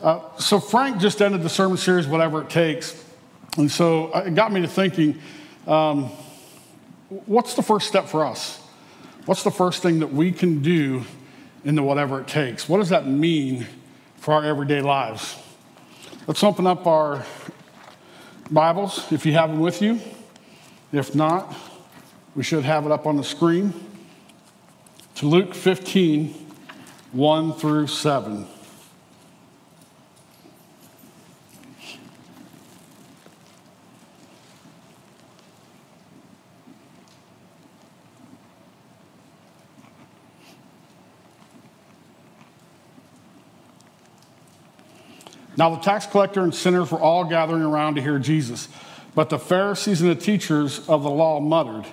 Uh, so Frank just ended the sermon series, whatever it takes. And so uh, it got me to thinking um, what's the first step for us? What's the first thing that we can do in the whatever it takes? What does that mean for our everyday lives? Let's open up our Bibles if you have them with you. If not, we should have it up on the screen to Luke 15, 1 through 7. Now, the tax collector and sinners were all gathering around to hear Jesus. But the Pharisees and the teachers of the law muttered,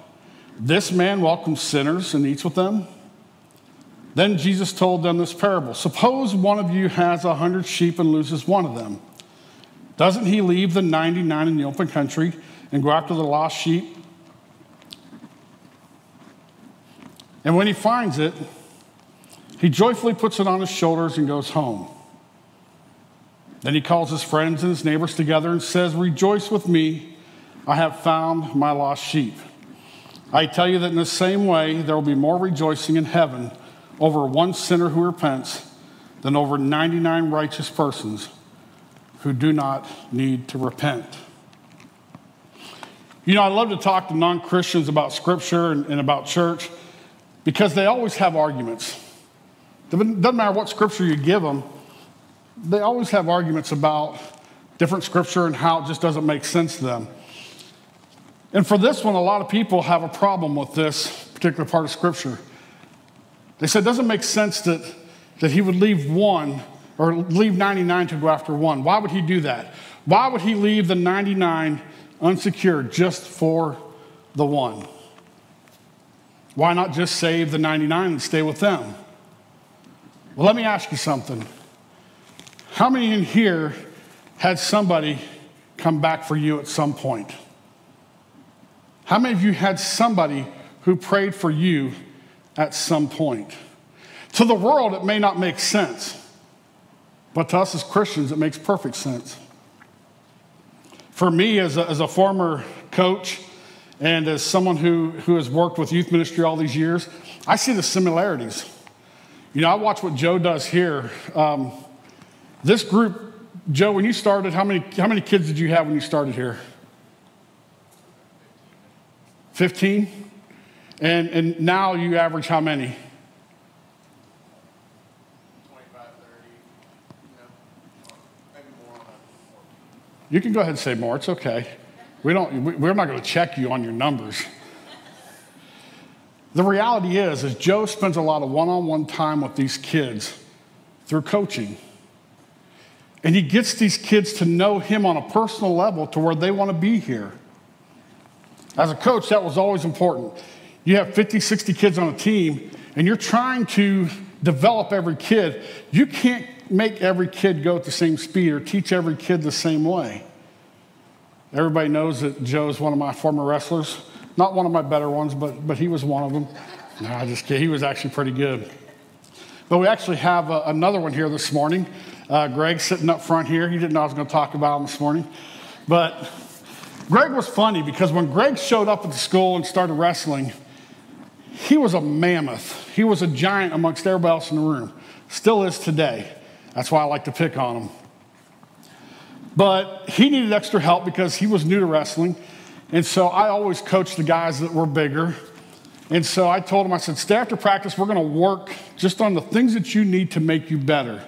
This man welcomes sinners and eats with them? Then Jesus told them this parable Suppose one of you has a hundred sheep and loses one of them. Doesn't he leave the 99 in the open country and go after the lost sheep? And when he finds it, he joyfully puts it on his shoulders and goes home. Then he calls his friends and his neighbors together and says, Rejoice with me, I have found my lost sheep. I tell you that in the same way, there will be more rejoicing in heaven over one sinner who repents than over 99 righteous persons who do not need to repent. You know, I love to talk to non Christians about scripture and, and, about church because they always have arguments. Doesn't matter what scripture you give them, they always have arguments about different scripture and how it just doesn't make sense to them. And for this one, a lot of people have a problem with this particular part of scripture. They said it doesn't make sense that, that he would leave one or leave 99 to go after one. Why would he do that? Why would he leave the 99 unsecured just for the one? Why not just save the 99 and stay with them? Well, let me ask you something. How many in here had somebody come back for you at some point? How many of you had somebody who prayed for you at some point? To the world, it may not make sense, but to us as Christians, it makes perfect sense. For me, as a, as a former coach and as someone who, who has worked with youth ministry all these years, I see the similarities. You know, I watch what Joe does here. Um, this group, Joe, when you started, how many, how many kids did you have when you started here? 15? And, and now you average how many? 25, 30, maybe more. You can go ahead and say more. It's okay. We don't, we're not going to check you on your numbers. The reality is, is Joe spends a lot of one-on-one time with these kids through coaching. And he gets these kids to know him on a personal level to where they want to be here. As a coach, that was always important. You have 50, 60 kids on a team, and you're trying to develop every kid. You can't make every kid go at the same speed or teach every kid the same way. Everybody knows that Joe is one of my former wrestlers. Not one of my better ones, but, but he was one of them. No, I just kidding. He was actually pretty good. But we actually have uh, another one here this morning. Uh, Greg sitting up front here. He didn't know I was going to talk about him this morning. But Greg was funny because when Greg showed up at the school and started wrestling, he was a mammoth. He was a giant amongst everybody else in the room. Still is today. That's why I like to pick on him. But he needed extra help because he was new to wrestling. And so I always coached the guys that were bigger. And so I told him, I said, stay after practice, we're going to work just on the things that you need to make you better.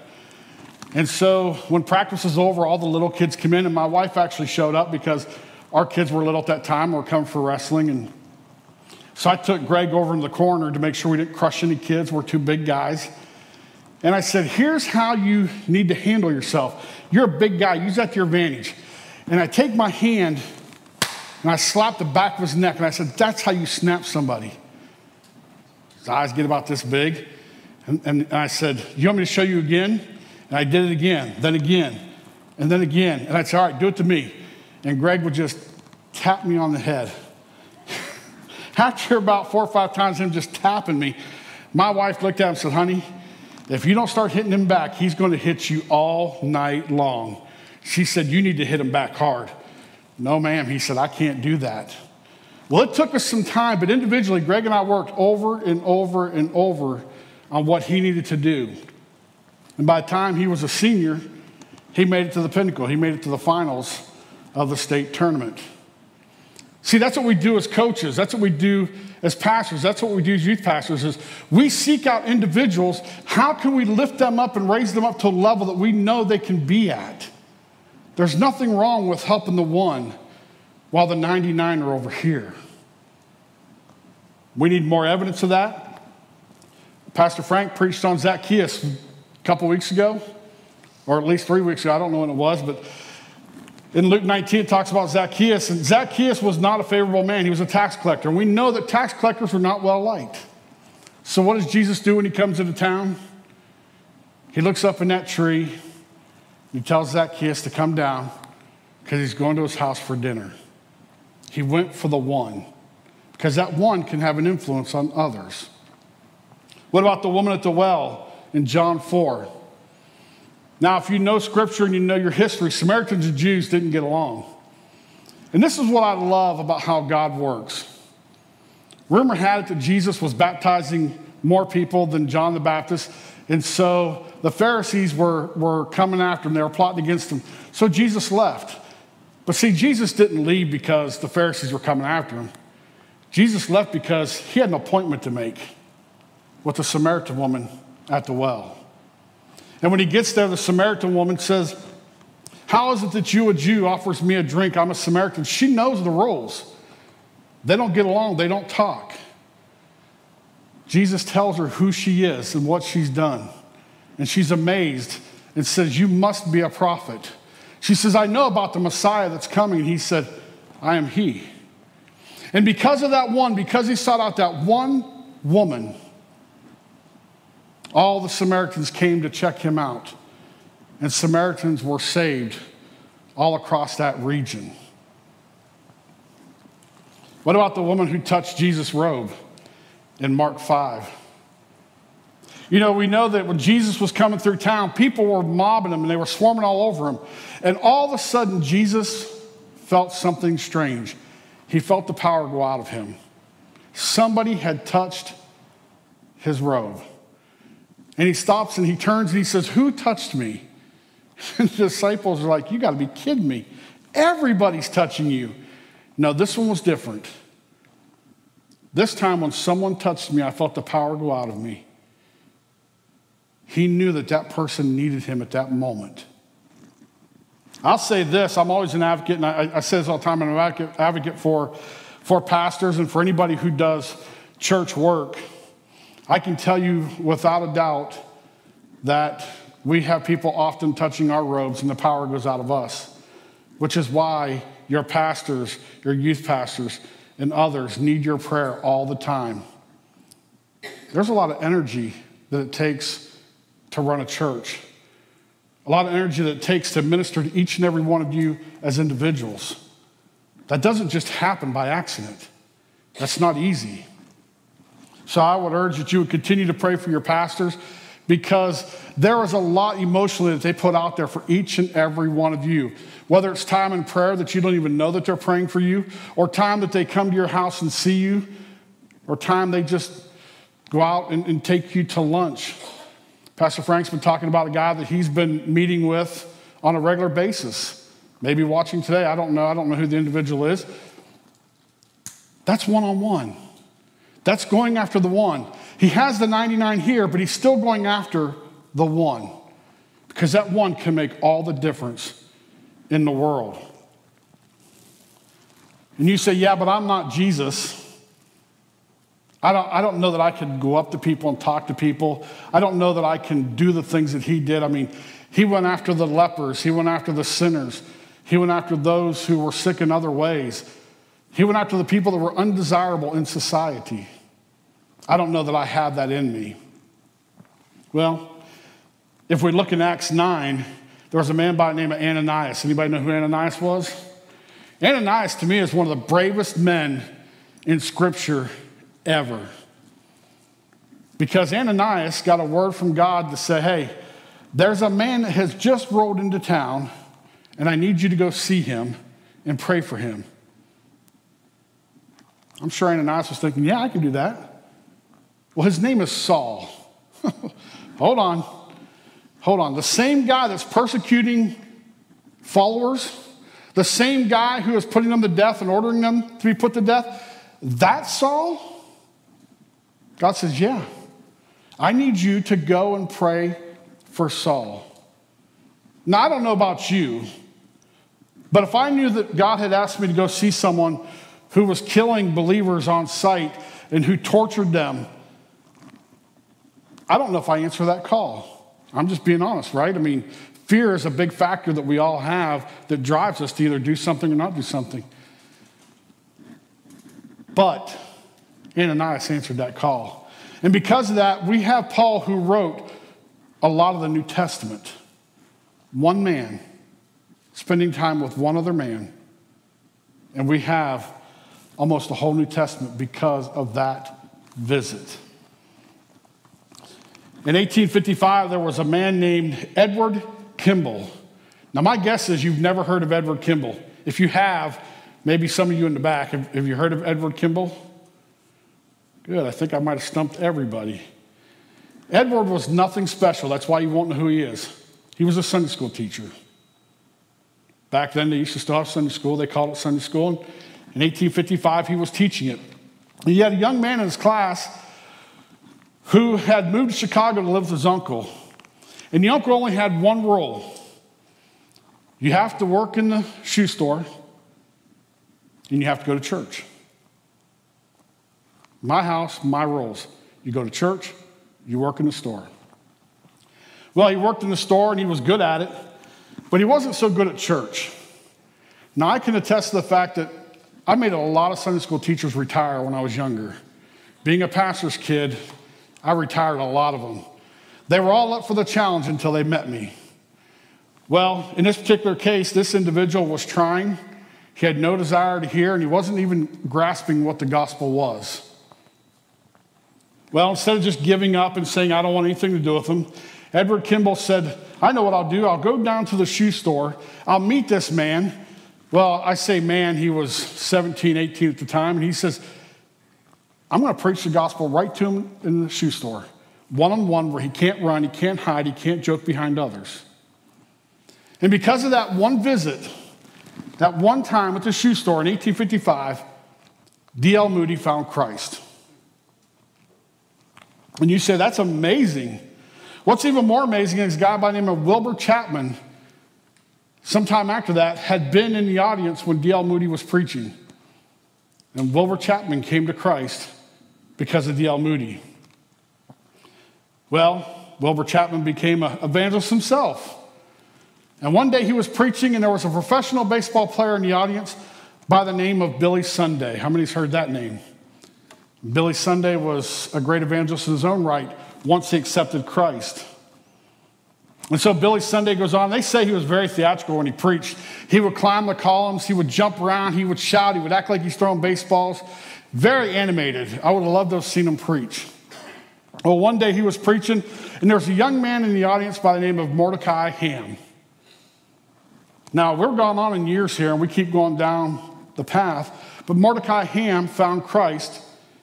And so when practice was over, all the little kids come in, and my wife actually showed up because our kids were little at that time. We were coming for wrestling. And so I took Greg over in the corner to make sure we didn't crush any kids. We're two big guys. And I said, Here's how you need to handle yourself. You're a big guy, use that to your advantage. And I take my hand and I slap the back of his neck, and I said, That's how you snap somebody. His eyes get about this big. And, and I said, You want me to show you again? And I did it again, then again, and then again. And I'd say, all right, do it to me. And Greg would just tap me on the head. After about four or five times, him just tapping me, my wife looked at him and said, honey, If you don't start hitting him back, he's going to hit you all night long. She said, You need to hit him back hard. No, ma'am. He said, I can't do that. Well, it took us some time, but individually, Greg and I worked over and over and over on what he needed to do. And by the time he was a senior, he made it to the pinnacle. He made it to the finals of the state tournament. See, that's what we do as coaches. That's what we do as pastors. That's what we do as youth pastors is we seek out individuals. How can we lift them up and raise them up to a level that we know they can be at? There's nothing wrong with helping the one while the 99 are over here. We need more evidence of that. Pastor Frank preached on Zacchaeus couple weeks ago, or at least three weeks ago. I don't know when it was, but in Luke 19, it talks about Zacchaeus, and Zacchaeus was not a favorable man. He was a tax collector, and we know that tax collectors were not well liked. So, what does Jesus do when he comes into town? He looks up in that tree, and he tells Zacchaeus to come down because he's going to his house for dinner. He went for the one because that one can have an influence on others. What about the woman at the well in John 4? Now, if you know scripture and you know your history, Samaritans and Jews didn't get along. And this is what I love about how God works. Rumor had it that Jesus was baptizing more people than John the Baptist, and so the Pharisees were, were coming after him. They were plotting against him. So Jesus left. But see, Jesus didn't leave because the Pharisees were coming after him. Jesus left because he had an appointment to make with the Samaritan woman at the well. And when he gets there, the Samaritan woman says, How is it that you, a Jew, offers me a drink? I'm a Samaritan. She knows the rules. They don't get along, they don't talk. Jesus tells her who she is and what she's done. And she's amazed and says, You must be a prophet. She says, I know about the Messiah that's coming. And he said, I am he. And because of that one, because he sought out that one woman, all the Samaritans came to check him out. And Samaritans were saved all across that region. What about the woman who touched Jesus' robe in Mark 5? You know, we know that when Jesus was coming through town, people were mobbing him and they were swarming all over him. And all of a sudden, Jesus felt something strange. He felt the power go out of him. Somebody had touched his robe. And he stops and he turns and he says, Who touched me? And the disciples are like, You got to be kidding me. Everybody's touching you. No, this one was different. This time, when someone touched me, I felt the power go out of me. He knew that that person needed him at that moment. I'll say this I'm always an advocate, and I, I say this all the time I'm an advocate, advocate for, for pastors and for anybody who does church work. I can tell you without a doubt that we have people often touching our robes and the power goes out of us, which is why your pastors, your youth pastors, and others need your prayer all the time. There's a lot of energy that it takes to run a church, a lot of energy that it takes to minister to each and every one of you as individuals. That doesn't just happen by accident, that's not easy. So I would urge that you would continue to pray for your pastors because there is a lot emotionally that they put out there for each and every one of you. Whether it's time in prayer that you don't even know that they're praying for you, or time that they come to your house and see you, or time they just go out and, and take you to lunch. Pastor Frank's been talking about a guy that he's been meeting with on a regular basis. Maybe watching today, I don't know. I don't know who the individual is. That's one on one. That's going after the one. He has the 99 here, but he's still going after the one because that one can make all the difference in the world. And you say, Yeah, but I'm not Jesus. I don't, I don't know that I can go up to people and talk to people. I don't know that I can do the things that he did. I mean, he went after the lepers, he went after the sinners, he went after those who were sick in other ways, he went after the people that were undesirable in society. I don't know that I have that in me. Well, if we look in Acts 9, there was a man by the name of Ananias. Anybody know who Ananias was? Ananias, to me, is one of the bravest men in Scripture ever. because Ananias got a word from God to say, hey, there's a man that has just rolled into town, and I need you to go see him and pray for him. I'm sure Ananias was thinking, yeah, I can do that. Well, his name is Saul. Hold on. Hold on. The same guy that's persecuting followers, the same guy who is putting them to death and ordering them to be put to death, that Saul? God says, yeah. I need you to go and pray for Saul. Now, I don't know about you, but if I knew that God had asked me to go see someone who was killing believers on sight and who tortured them, I don't know if I answer that call. I'm just being honest, right? I mean, fear is a big factor that we all have that drives us to either do something or not do something. But Ananias answered that call. And because of that, we have Paul who wrote a lot of the New Testament. One man spending time with one other man. And we have almost the whole New Testament because of that visit. In 1855, there was a man named Edward Kimball. Now, my guess is you've never heard of Edward Kimball. If you have, maybe some of you in the back, have, have you heard of Edward Kimball? Good, I think I might have stumped everybody. Edward was nothing special. That's why you won't know who he is. He was a Sunday school teacher. Back then, they used to still have Sunday school. They called it Sunday school. In 1855, he was teaching it. He had a young man in his class who had moved to Chicago to live with his uncle. And the uncle only had one rule you have to work in the shoe store, and you have to go to church. My house, my rules. You go to church, you work in the store. Well, he worked in the store and he was good at it, but he wasn't so good at church. Now, I can attest to the fact that I made a lot of Sunday school teachers retire when I was younger. Being a pastor's kid, I retired a lot of them. They were all up for the challenge until they met me. Well, in this particular case, this individual was trying. He had no desire to hear, and he wasn't even grasping what the gospel was. Well, instead of just giving up and saying, I don't want anything to do with them, Edward Kimball said, I know what I'll do. I'll go down to the shoe store. I'll meet this man. Well, I say man, he was 17, 18 at the time. And he says, I'm going to preach the gospel right to him in the shoe store, one on one, where he can't run, he can't hide, he can't joke behind others. And because of that one visit, that one time at the shoe store in 1855, D.L. Moody found Christ. And you say, that's amazing. What's even more amazing is a guy by the name of Wilbur Chapman, sometime after that, had been in the audience when D.L. Moody was preaching. And Wilbur Chapman came to Christ because of D.L. Moody. Well, Wilbur Chapman became an evangelist himself. And one day he was preaching, and there was a professional baseball player in the audience by the name of Billy Sunday. How many's heard that name? Billy Sunday was a great evangelist in his own right once he accepted Christ. And so Billy Sunday goes on. They say he was very theatrical when he preached. He would climb the columns, he would jump around, he would shout, he would act like he's throwing baseballs. Very animated. I would have loved to have seen him preach. Well, one day he was preaching, and there was a young man in the audience by the name of Mordecai Ham. Now, we're going on in years here, and we keep going down the path, but Mordecai Ham found Christ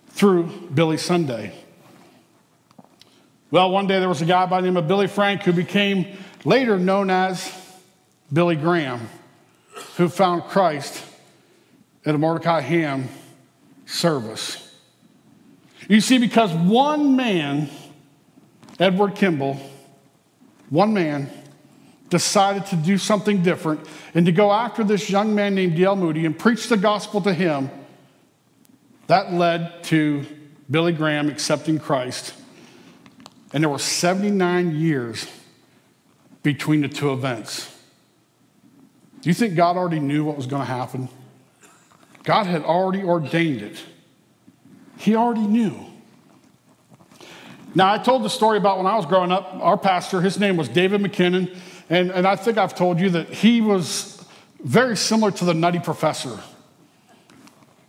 through Billy Sunday. Well, one day there was a guy by the name of Billy Frank who became later known as Billy Graham, who found Christ at a Mordecai Ham service. You see, because one man, Edward Kimball, one man, decided to do something different and to go after this young man named D.L. Moody and preach the gospel to him that led to Billy Graham accepting Christ. And there were 79 years between the two events. Do you think God already knew what was going to happen? God had already ordained it. He already knew. Now, I told the story about when I was growing up, our pastor, his name was David McKinnon, and, and I think I've told you that he was very similar to the nutty professor.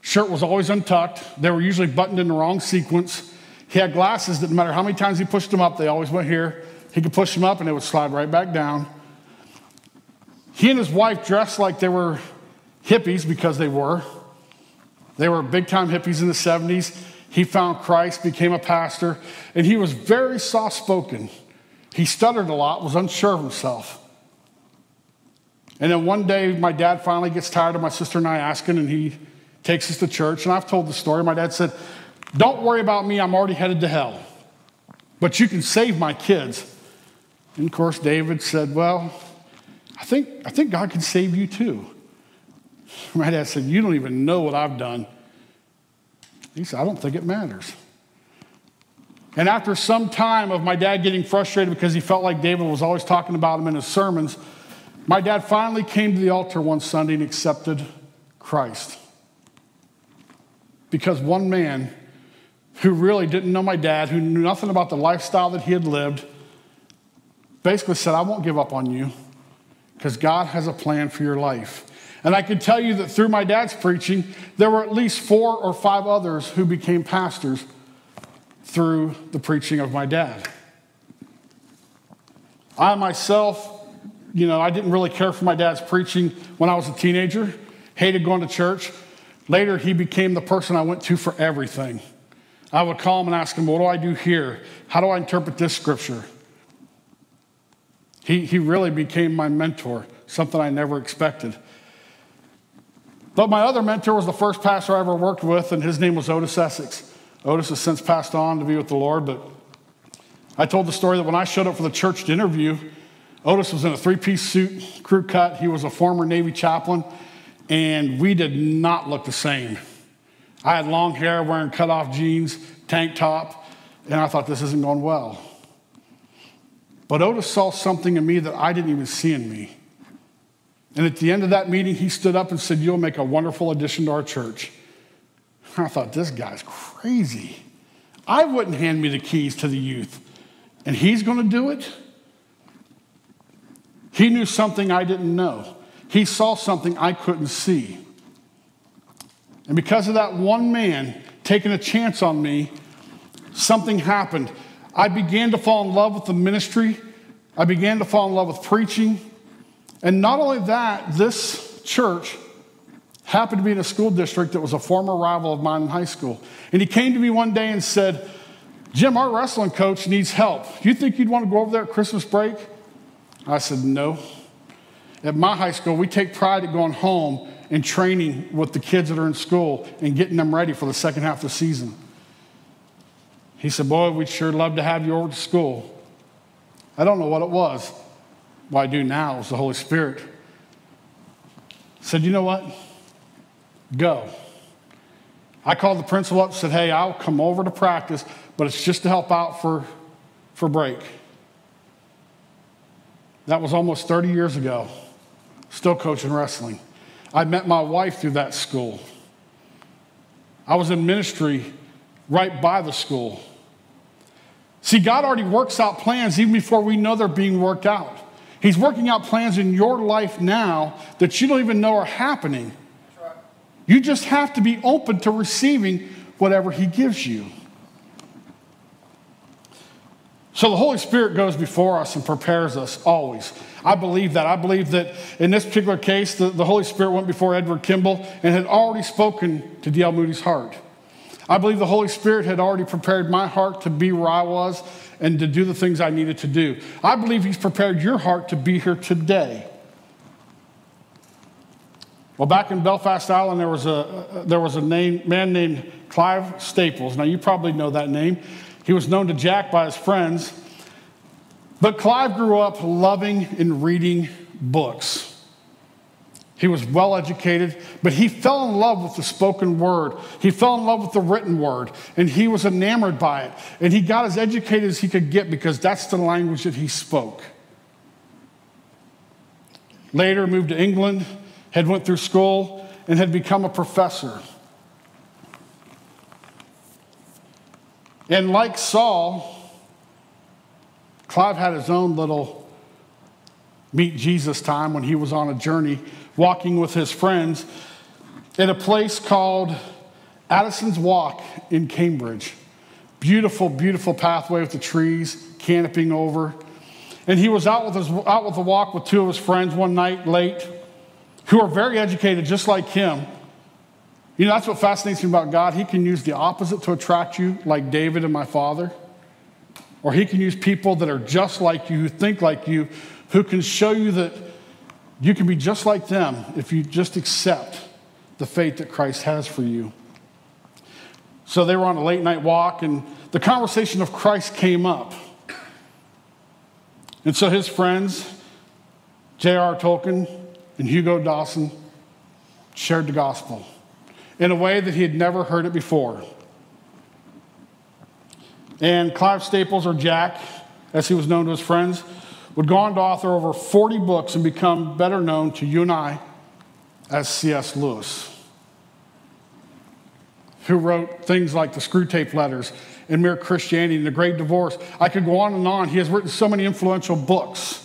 Shirt was always untucked. They were usually buttoned in the wrong sequence. He had glasses that no matter how many times he pushed them up, they always went here. He could push them up and they would slide right back down. He and his wife dressed like they were hippies because they were. They were big time hippies in the 70s. He found Christ, became a pastor, and he was very soft spoken. He stuttered a lot, was unsure of himself. And then one day, my dad finally gets tired of my sister and I asking, and he takes us to church. And I've told the story. My dad said, Don't worry about me, I'm already headed to hell. But you can save my kids. And of course, David said, Well, I think, I think God can save you too. My dad said, You don't even know what I've done. He said, I don't think it matters. And after some time of my dad getting frustrated because he felt like David was always talking about him in his sermons, my dad finally came to the altar one Sunday and accepted Christ. Because one man who really didn't know my dad, who knew nothing about the lifestyle that he had lived, basically said, I won't give up on you because God has a plan for your life. And I can tell you that through my dad's preaching, there were at least four or five others who became pastors through the preaching of my dad. I myself, you know, I didn't really care for my dad's preaching when I was a teenager, hated going to church. Later, he became the person I went to for everything. I would call him and ask him, What do I do here? How do I interpret this scripture? He, he really became my mentor, something I never expected. But my other mentor was the first pastor I ever worked with, and his name was Otis Essex. Otis has since passed on to be with the Lord, but I told the story that when I showed up for the church to interview, Otis was in a three piece suit, crew cut. He was a former Navy chaplain, and we did not look the same. I had long hair, wearing cut off jeans, tank top, and I thought this isn't going well. But Otis saw something in me that I didn't even see in me. And at the end of that meeting, he stood up and said, You'll make a wonderful addition to our church. I thought, This guy's crazy. I wouldn't hand me the keys to the youth, and he's going to do it? He knew something I didn't know. He saw something I couldn't see. And because of that one man taking a chance on me, something happened. I began to fall in love with the ministry. I began to fall in love with preaching. And not only that, this church happened to be in a school district that was a former rival of mine in high school. And he came to me one day and said, Jim, our wrestling coach needs help. Do you think you'd want to go over there at Christmas break? I said, No. At my high school, we take pride at going home and training with the kids that are in school and getting them ready for the second half of the season. He said, Boy, we'd sure love to have you over to school. I don't know what it was. What I do now is the Holy Spirit. Said, you know what? Go. I called the principal up and said, hey, I'll come over to practice, but it's just to help out for, for break. That was almost 30 years ago. Still coaching wrestling. I met my wife through that school. I was in ministry right by the school. See, God already works out plans even before we know they're being worked out. He's working out plans in your life now that you don't even know are happening. You just have to be open to receiving whatever He gives you. So the Holy Spirit goes before us and prepares us always. I believe that. I believe that in this particular case, the, the Holy Spirit went before Edward Kimball and had already spoken to D.L. Moody's heart. I believe the Holy Spirit had already prepared my heart to be where I was and to do the things I needed to do. I believe He's prepared your heart to be here today. Well, back in Belfast Ireland, there was a, there was a name, man named Clive Staples. Now, you probably know that name. He was known to Jack by his friends. But Clive grew up loving and reading books. He was well educated, but he fell in love with the spoken word. He fell in love with the written word, and he was enamored by it. And he got as educated as he could get because that's the language that he spoke. Later, moved to England, had went through school, and had become a professor. And like Saul, Clive had his own little meet Jesus time when he was on a journey walking with his friends in a place called Addison's Walk in Cambridge. beautiful, beautiful pathway with the trees canopying over. And he was out with, his, out with a walk with two of his friends one night late who are very educated, just like him. You know, that's what fascinates me about God. He can use the opposite to attract you, like David and my father. Or he can use people that are just like you, who think like you, who can show you that you can be just like them if you just accept the faith that Christ has for you. So they were on a late night walk, and the conversation of Christ came up. And so his friends, J.R. Tolkien and Hugo Dawson, shared the gospel in a way that he had never heard it before. And Clive Staples, or Jack, as he was known to his friends, would go on to author over 40 books and become better known to you and I as C.S. Lewis, who wrote things like the Screwtape Letters and Mere Christianity and The Great Divorce. I could go on and on. He has written so many influential books.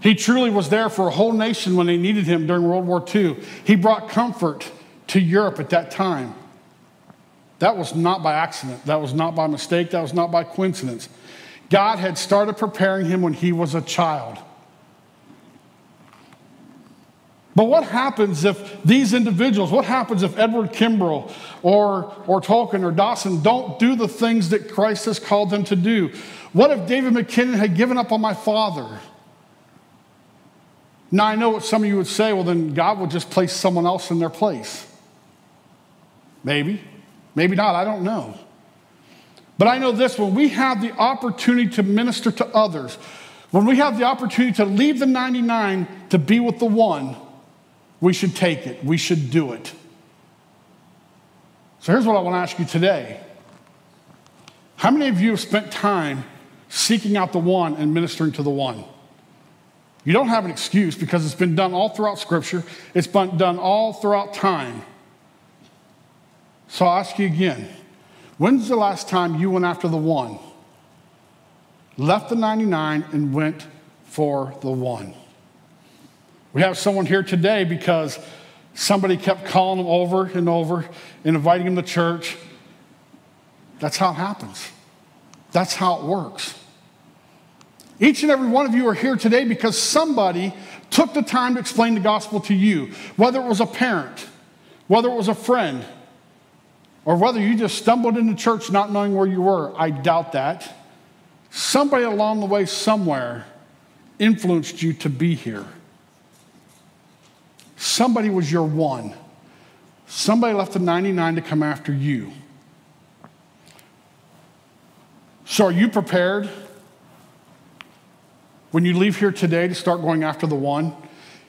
He truly was there for a whole nation when they needed him during World War II. He brought comfort to Europe at that time. That was not by accident. That was not by mistake. That was not by coincidence. God had started preparing him when he was a child. But what happens if these individuals, what happens if Edward Kimbrough or, or Tolkien or Dawson don't do the things that Christ has called them to do? What if David McKinnon had given up on my father? Now, I know what some of you would say, well, then God would just place someone else in their place. Maybe, maybe not, I don't know. But I know this when we have the opportunity to minister to others, when we have the opportunity to leave the 99 to be with the one, we should take it. We should do it. So here's what I want to ask you today How many of you have spent time seeking out the one and ministering to the one? You don't have an excuse because it's been done all throughout Scripture, it's been done all throughout time. So I'll ask you again when's the last time you went after the one? Left the 99 and went for the one. We have someone here today because somebody kept calling them over and over and inviting them to church. That's how it happens. That's how it works. Each and every one of you are here today because somebody took the time to explain the gospel to you, whether it was a parent, whether it was a friend, or whether you just stumbled into church not knowing where you were. I doubt that. Somebody along the way, somewhere, influenced you to be here. Somebody was your one. Somebody left the 99 to come after you. So, are you prepared when you leave here today to start going after the one?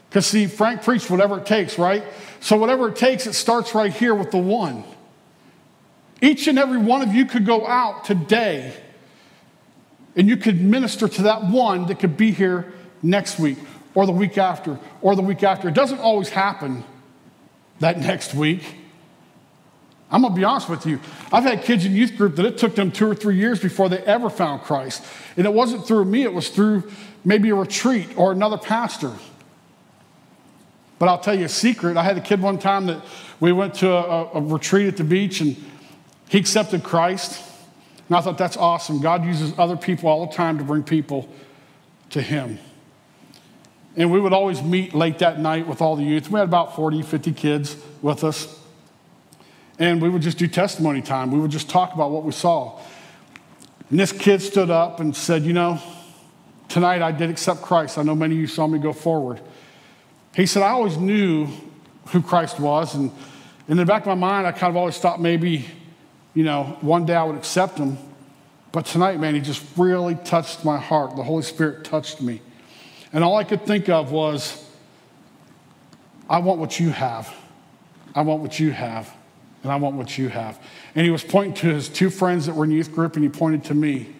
Because, see, Frank preached whatever it takes, right? So, whatever it takes, it starts right here with the one. Each and every one of you could go out today and you could minister to that one that could be here next week or the week after, or the week after. It doesn't always happen that next week. I'm gonna be honest with you. I've had kids in youth group that it took them two or three years before they ever found Christ. And it wasn't through me, it was through maybe a retreat or another pastor. But I'll tell you a secret. I had a kid one time that we went to a, a retreat at the beach and he accepted Christ. And I thought that's awesome. God uses other people all the time to bring people to him. And we would always meet late that night with all the youth. We had about 40, 50 kids with us. And we would just do testimony time. We would just talk about what we saw. And this kid stood up and said, You know, tonight I did accept Christ. I know many of you saw me go forward. He said, I always knew who Christ was. And in the back of my mind, I kind of always thought maybe, you know, one day I would accept him. But tonight, man, he just really touched my heart. The Holy Spirit touched me. And all I could think of was, I want what you have. I want what you have. And I want what you have. And he was pointing to his two friends that were in youth group, and he pointed to me.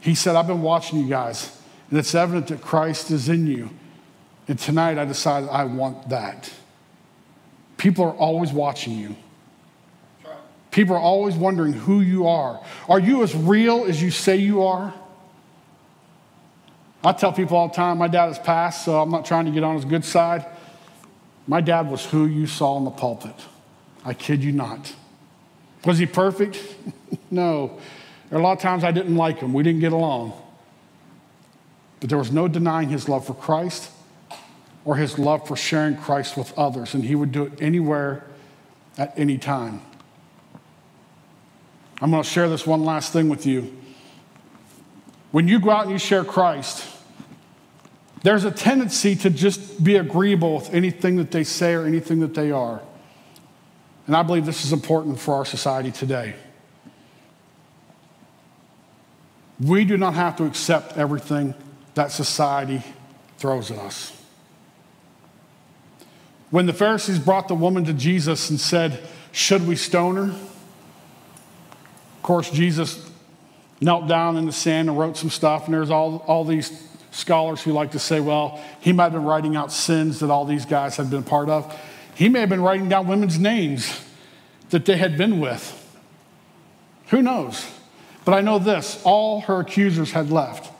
He said, I've been watching you guys, and it's evident that Christ is in you. And tonight I decided I want that. People are always watching you. People are always wondering who you are. Are you as real as you say you are? I tell people all the time, my dad has passed, so I'm not trying to get on his good side. My dad was who you saw in the pulpit. I kid you not. Was he perfect? No. There are a lot of times I didn't like him. We didn't get along. But there was no denying his love for Christ or his love for sharing Christ with others. And he would do it anywhere, at any time. I'm going to share this one last thing with you. When you go out and you share Christ, there's a tendency to just be agreeable with anything that they say or anything that they are. And I believe this is important for our society today. We do not have to accept everything that society throws at us. When the Pharisees brought the woman to Jesus and said, Should we stone her? Of course, Jesus knelt down in the sand and wrote some stuff, and there's all, all these scholars who like to say, well, he might have been writing out sins that all these guys had been part of. He may have been writing down women's names that they had been with. Who knows? But I know this all her accusers had left.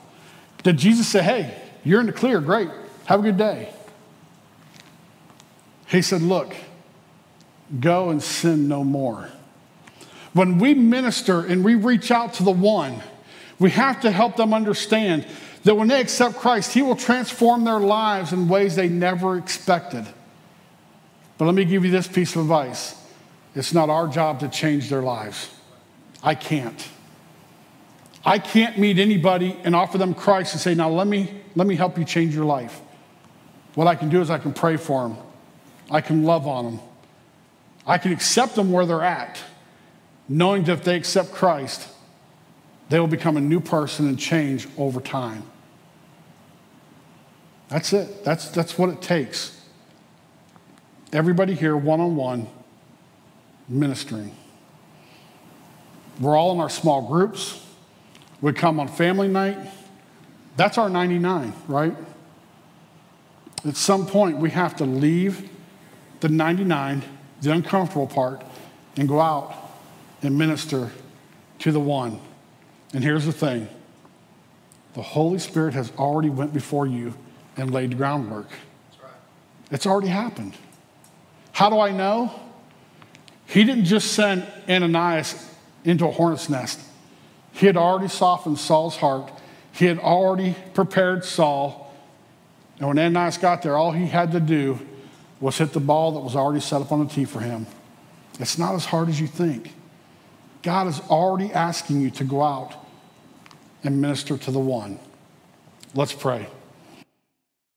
Did Jesus say, hey, you're in the clear, great, have a good day? He said, look, go and sin no more. When we minister and we reach out to the one, we have to help them understand that when they accept Christ, He will transform their lives in ways they never expected. But let me give you this piece of advice it's not our job to change their lives. I can't. I can't meet anybody and offer them Christ and say, now let me, let me help you change your life. What I can do is I can pray for them, I can love on them, I can accept them where they're at, knowing that if they accept Christ, they will become a new person and change over time. That's it. That's, that's what it takes. Everybody here, one on one, ministering. We're all in our small groups. We come on family night. That's our 99, right? At some point, we have to leave the 99, the uncomfortable part, and go out and minister to the one. And here's the thing the Holy Spirit has already went before you and laid groundwork. Right. It's already happened. How do I know? He didn't just send Ananias into a hornet's nest. He had already softened Saul's heart. He had already prepared Saul. And when Ananias got there, all he had to do was hit the ball that was already set up on the tee for him. It's not as hard as you think. God is already asking you to go out and minister to the one. Let's pray.